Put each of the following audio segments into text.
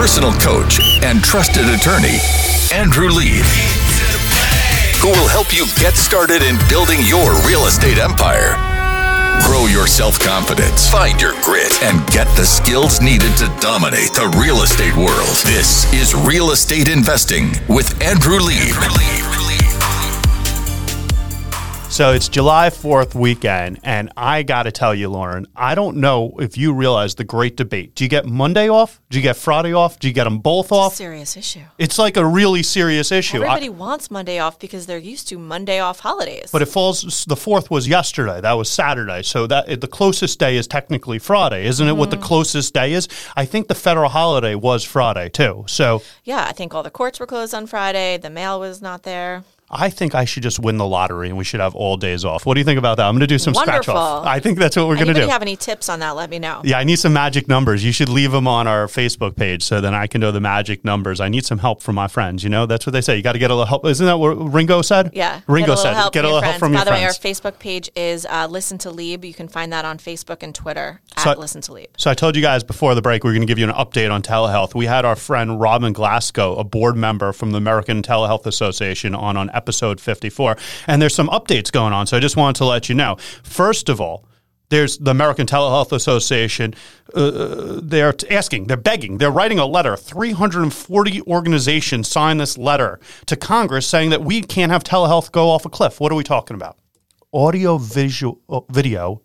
personal coach and trusted attorney, Andrew Lieb, who will help you get started in building your real estate empire. Grow your self confidence, find your grit, and get the skills needed to dominate the real estate world. This is Real Estate Investing with Andrew Lieb. So it's July 4th weekend, and I got to tell you, Lauren, I don't know if you realize the great debate. Do you get Monday off? Do you get Friday off? Do you get them both off? serious issue. It's like a really serious issue. I- Everybody wants Monday off because they're used to Monday off holidays. but it falls. The fourth was yesterday. That was Saturday. So that the closest day is technically Friday, isn't it? What the mm-hmm. closest day is? I think the federal holiday was Friday too. So yeah, I think all the courts were closed on Friday. The mail was not there. I think I should just win the lottery and we should have all days off. What do you think about that? I'm going to do some scratch off. I think that's what we're going to do. have any tips on that? Let me know. Yeah, I need some magic numbers. You should leave them on our Facebook page so then I can know the magic numbers. I need some help from my friends. You know, that's what they say. You got to get a little help. Isn't that what Ringo said? Yeah, Ringo said, get a little help from your friends. from By your the way, our. Facebook page is uh, Listen to Lieb. You can find that on Facebook and Twitter So- at Listen to Lieb. So I told you guys before the break we are going to give you an update on telehealth. We had our friend Robin Glasgow, a board member from the American Telehealth Association, on on episode 54, and there's some updates going on. So I just wanted to let you know. First of all. There's the American Telehealth Association. Uh, they're asking, they're begging, they're writing a letter. 340 organizations signed this letter to Congress saying that we can't have telehealth go off a cliff. What are we talking about? Audio, visual, uh, video,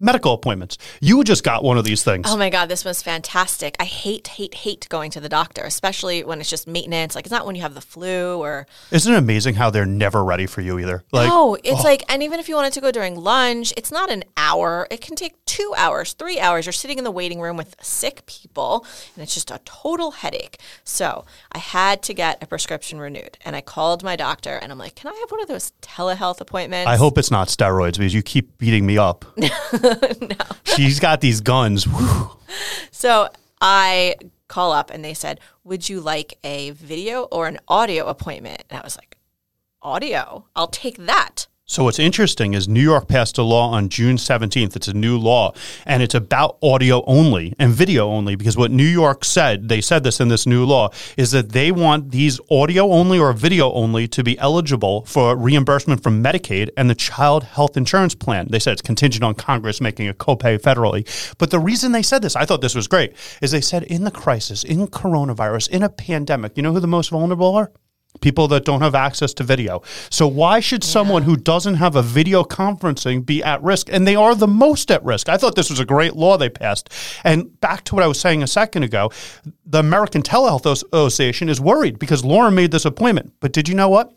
medical appointments. You just got one of these things. Oh my God, this was fantastic. I hate, hate, hate going to the doctor, especially when it's just maintenance. Like, it's not when you have the flu or. Isn't it amazing how they're never ready for you either? Like, no, it's oh. like, and even if you wanted to go during lunch, it's not an hour. It can take two hours, three hours. You're sitting in the waiting room with sick people, and it's just a total headache. So I had to get a prescription renewed, and I called my doctor, and I'm like, "Can I have one of those telehealth appointments?" I hope it's not steroids because you keep beating me up. no. She's got these guns. Whew. So I call up, and they said, "Would you like a video or an audio appointment?" And I was like, "Audio? I'll take that." So what's interesting is New York passed a law on June 17th. It's a new law and it's about audio only and video only because what New York said, they said this in this new law, is that they want these audio only or video only to be eligible for reimbursement from Medicaid and the Child Health Insurance Plan. They said it's contingent on Congress making a copay federally. But the reason they said this, I thought this was great, is they said in the crisis, in coronavirus, in a pandemic, you know who the most vulnerable are? People that don't have access to video. So why should someone who doesn't have a video conferencing be at risk? And they are the most at risk. I thought this was a great law they passed. And back to what I was saying a second ago, the American Telehealth Association is worried because Lauren made this appointment. But did you know what?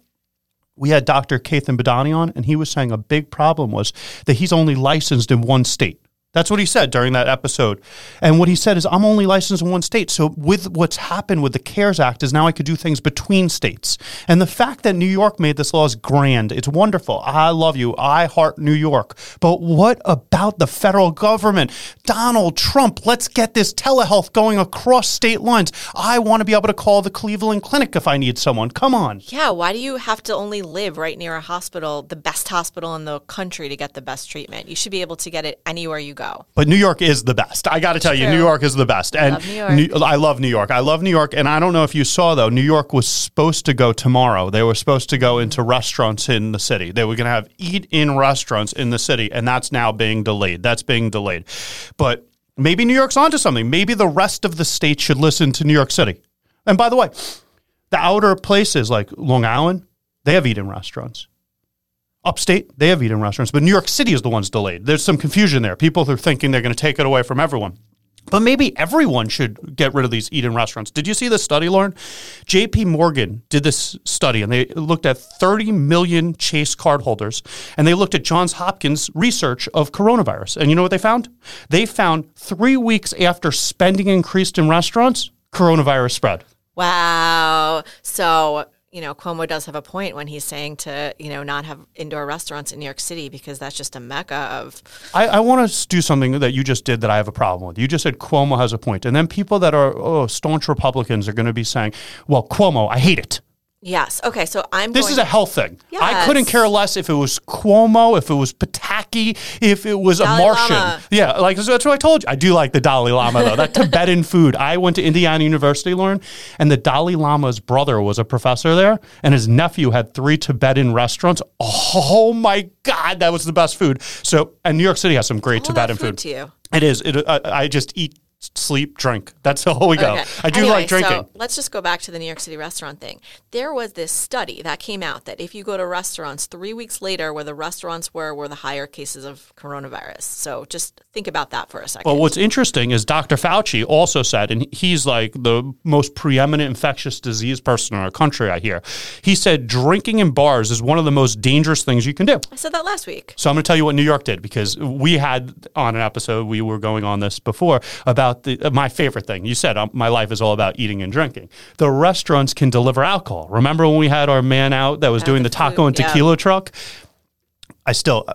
We had Dr. Ketan Badani on, and he was saying a big problem was that he's only licensed in one state. That's what he said during that episode. And what he said is, I'm only licensed in one state. So, with what's happened with the CARES Act, is now I could do things between states. And the fact that New York made this law is grand. It's wonderful. I love you. I heart New York. But what about the federal government? Donald Trump, let's get this telehealth going across state lines. I want to be able to call the Cleveland Clinic if I need someone. Come on. Yeah, why do you have to only live right near a hospital, the best hospital in the country, to get the best treatment? You should be able to get it anywhere you go. But New York is the best. I got to tell you, New York is the best. And Love New. New- I love New York. I love New York. And I don't know if you saw though, New York was supposed to go tomorrow. They were supposed to go into restaurants in the city. They were going to have eat-in restaurants in the city, and that's now being delayed. That's being delayed. But maybe New York's onto something. Maybe the rest of the state should listen to New York City. And by the way, the outer places like Long Island, they have eat-in restaurants. Upstate, they have eat-in restaurants, but New York City is the one's delayed. There's some confusion there. People are thinking they're going to take it away from everyone. But maybe everyone should get rid of these eat-in restaurants. Did you see this study, Lauren? J.P. Morgan did this study, and they looked at 30 million Chase card holders, and they looked at Johns Hopkins research of coronavirus. And you know what they found? They found three weeks after spending increased in restaurants, coronavirus spread. Wow. So, you know, Cuomo does have a point when he's saying to, you know, not have indoor restaurants in New York City because that's just a mecca of. I, I want to do something that you just did that I have a problem with. You just said Cuomo has a point, and then people that are oh, staunch Republicans are going to be saying, "Well, Cuomo, I hate it." Yes. Okay. So I'm. This going is a health thing. I couldn't care less if it was Cuomo, if it was Pataki, if it was Dalai a Martian. Lama. Yeah, like so that's what I told you. I do like the Dalai Lama though. That Tibetan food. I went to Indiana University, Lauren, and the Dalai Lama's brother was a professor there, and his nephew had three Tibetan restaurants. Oh my God, that was the best food. So, and New York City has some great All Tibetan food food. to you. It is. It, I, I just eat, sleep, drink. That's all we go. Okay. I do Anyway, like drinking. So let's just go back to the New York City restaurant thing. There was this study that came out that if you go to restaurants three weeks later, where the restaurants were, were the higher cases of coronavirus. So just think about that for a second. Well, what's interesting is Dr. Fauci also said, and he's like the most preeminent infectious disease person in our country, I hear. He said drinking in bars is one of the most dangerous things you can do. I said that last week. So I'm going to tell you what New York did because we had on an episode, we were going on this before about the, my favorite thing. You said um, my life is all about eating and drinking. The restaurants can deliver alcohol. Remember when we had our man out that was doing the taco food, and yeah. tequila truck? I still,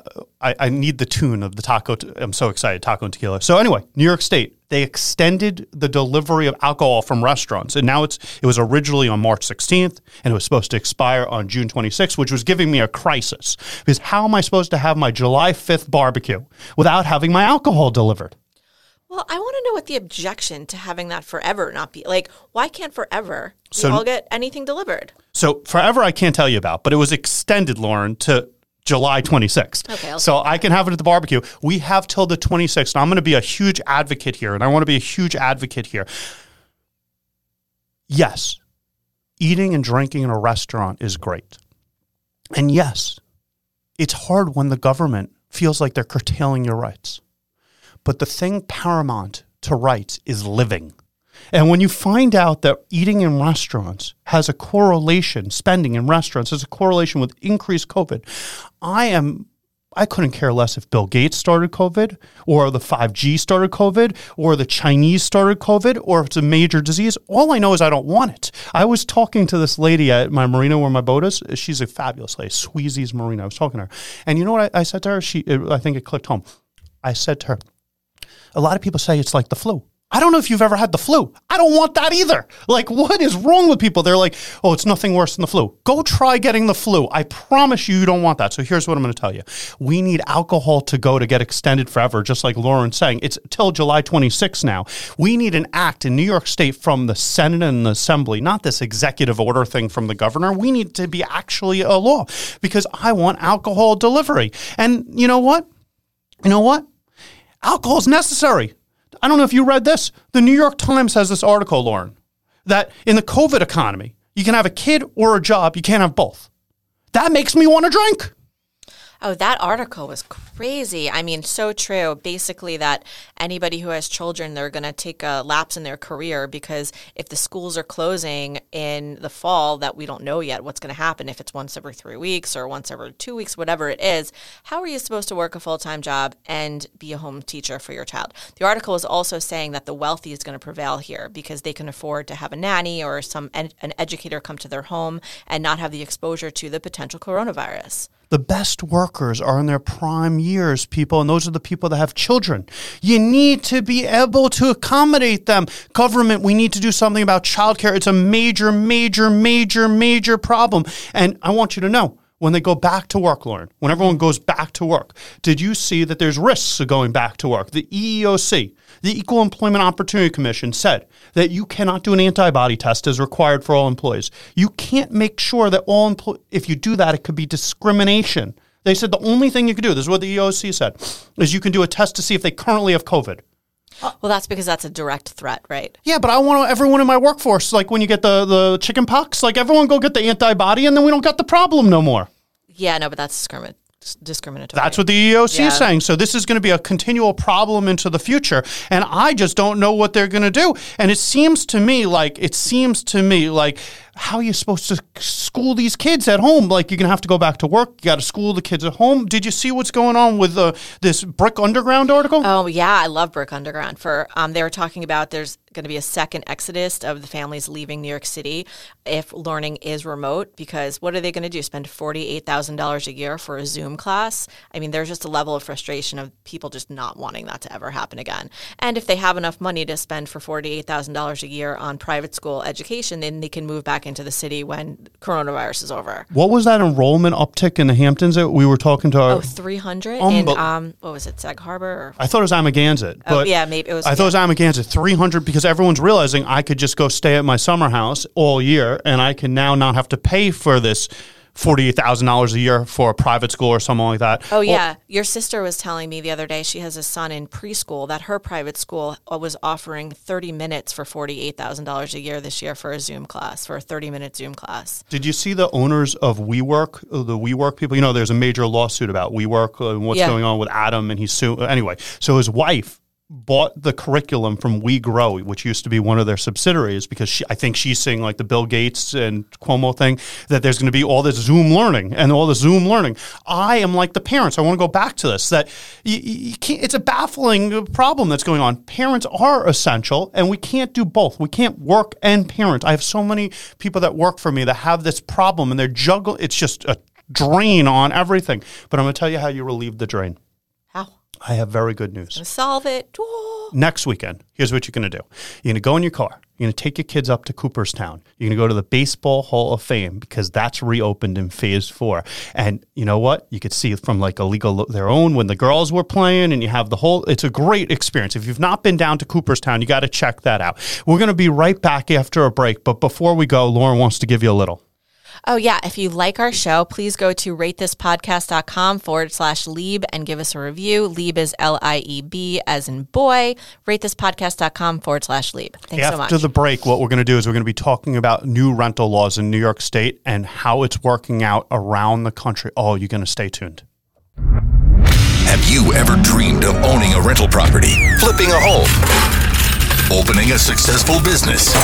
I, I need the tune of the taco. T- I'm so excited, taco and tequila. So anyway, New York State, they extended the delivery of alcohol from restaurants, and now it's it was originally on March 16th, and it was supposed to expire on June 26th, which was giving me a crisis because how am I supposed to have my July 5th barbecue without having my alcohol delivered? Well, I want to know what the objection to having that forever not be like. Why can't forever you So- all get anything delivered? So forever, I can't tell you about, but it was extended, Lauren, to July 26th. Okay, I'll so I can have it at the barbecue. We have till the 26th. And I'm going to be a huge advocate here, and I want to be a huge advocate here. Yes, eating and drinking in a restaurant is great. And yes, it's hard when the government feels like they're curtailing your rights. But the thing paramount to rights is living. And when you find out that eating in restaurants has a correlation, spending in restaurants has a correlation with increased COVID, I am I couldn't care less if Bill Gates started COVID or the 5G started COVID or the Chinese started COVID or if it's a major disease. All I know is I don't want it. I was talking to this lady at my marina where my boat is. She's a fabulous lady, Sweezy's Marina. I was talking to her. And you know what I, I said to her? She, I think it clicked home. I said to her, a lot of people say it's like the flu. I don't know if you've ever had the flu. I don't want that either. Like, what is wrong with people? They're like, oh, it's nothing worse than the flu. Go try getting the flu. I promise you, you don't want that. So here's what I'm going to tell you. We need alcohol to go to get extended forever, just like Lauren's saying. It's till July 26 now. We need an act in New York State from the Senate and the Assembly, not this executive order thing from the governor. We need to be actually a law because I want alcohol delivery. And you know what? You know what? Alcohol is necessary. I don't know if you read this. The New York Times has this article, Lauren, that in the COVID economy, you can have a kid or a job, you can't have both. That makes me want to drink. Oh, that article was crazy. I mean, so true. Basically, that anybody who has children, they're going to take a lapse in their career because if the schools are closing in the fall, that we don't know yet what's going to happen, if it's once every three weeks or once every two weeks, whatever it is, how are you supposed to work a full time job and be a home teacher for your child? The article is also saying that the wealthy is going to prevail here because they can afford to have a nanny or some an educator come to their home and not have the exposure to the potential coronavirus. The best workers are in their prime years, people, and those are the people that have children. You need to be able to accommodate them. Government, we need to do something about childcare. It's a major, major, major, major problem. And I want you to know when they go back to work, Lauren, when everyone goes back to work, did you see that there's risks of going back to work? The EEOC, the Equal Employment Opportunity Commission, said that you cannot do an antibody test as required for all employees. You can't make sure that all employees, if you do that, it could be discrimination. They said the only thing you could do, this is what the EEOC said, is you can do a test to see if they currently have COVID. Well, that's because that's a direct threat, right? Yeah, but I want everyone in my workforce, like when you get the, the chicken pox, like everyone go get the antibody and then we don't got the problem no more. Yeah, no, but that's discrimin- discriminatory. That's what the EEOC Yeah. is saying. So this is going to be a continual problem into the future, and I just don't know what they're going to do. And it seems to me like it seems to me like how are you supposed to school these kids at home? Like you're going to have to go back to work. You got to school the kids at home. Did you see what's going on with uh, this Brick Underground article? Oh yeah, I love Brick Underground. For um, they were talking about there's going to be a second exodus of the families leaving New York City if learning is remote. Because what are they going to do? Spend forty eight thousand dollars a year for a Zoom class? I mean, there's just a level of frustration of people just not wanting that to ever happen again. And if they have enough money to spend for forty eight thousand dollars a year on private school education, then they can move back back into the city when coronavirus is over. What was that enrollment uptick in the Hamptons that we were talking to? Our, Oh, 300 in um what was it, Sag Harbor? Or, I thought it was Amagansett. Oh, yeah, maybe it was- I thought it was Amagansett. 300 because everyone's realizing I could just go stay at my summer house all year and I can now not have to pay for this $48,000 a year for a private school or something like that. Oh Well, yeah, your sister was telling me the other day she has a son in preschool that her private school uh, was offering 30 minutes for $48,000 a year this year for a Zoom class, for a 30-minute Zoom class. Did you see the owners of WeWork, uh, the WeWork people? You know, there's a major lawsuit about WeWork uh, and what's Yeah. going on with Adam, and he's suing. Anyway, so his wife bought the curriculum from WeGrow, which used to be one of their subsidiaries, because she, I think she's seeing like the Bill Gates and Cuomo thing that there's going to be all this Zoom learning and all this Zoom learning. I am like the parents. I want to go back to this. That you, you. It's a baffling problem that's going on. Parents are essential, and we can't do both. We can't work and parent. I have so many people that work for me that have this problem, and they're juggle. It's just a drain on everything. But I'm going to tell you how you relieve the drain. I have very good news. Solve it. Next weekend, here's what you're going to do. You're going to go in your car. You're going to take your kids up to Cooperstown. You're going to go to the Baseball Hall of Fame because that's reopened in phase four. And you know what? You could see it from like a League of Their Own when the girls were playing, and you have the whole. It's a great experience. If you've not been down to Cooperstown, you got to check that out. We're going to be right back after a break. But before we go, Lauren wants to give you a little. Oh, yeah. If you like our show, please go to ratethispodcast.com forward slash Lieb and give us a review. Lieb is L I E B as in boy. Ratethispodcast.com forward slash Lieb. Thanks so much. After the break, what we're going to do is we're going to be talking about new rental laws in New York State and how it's working out around the country. Oh, you're going to stay tuned. Have you ever dreamed of owning a rental property, flipping a home, opening a successful business?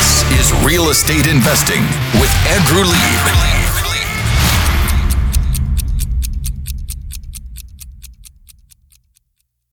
This is Real Estate Investing with Andrew Lieb.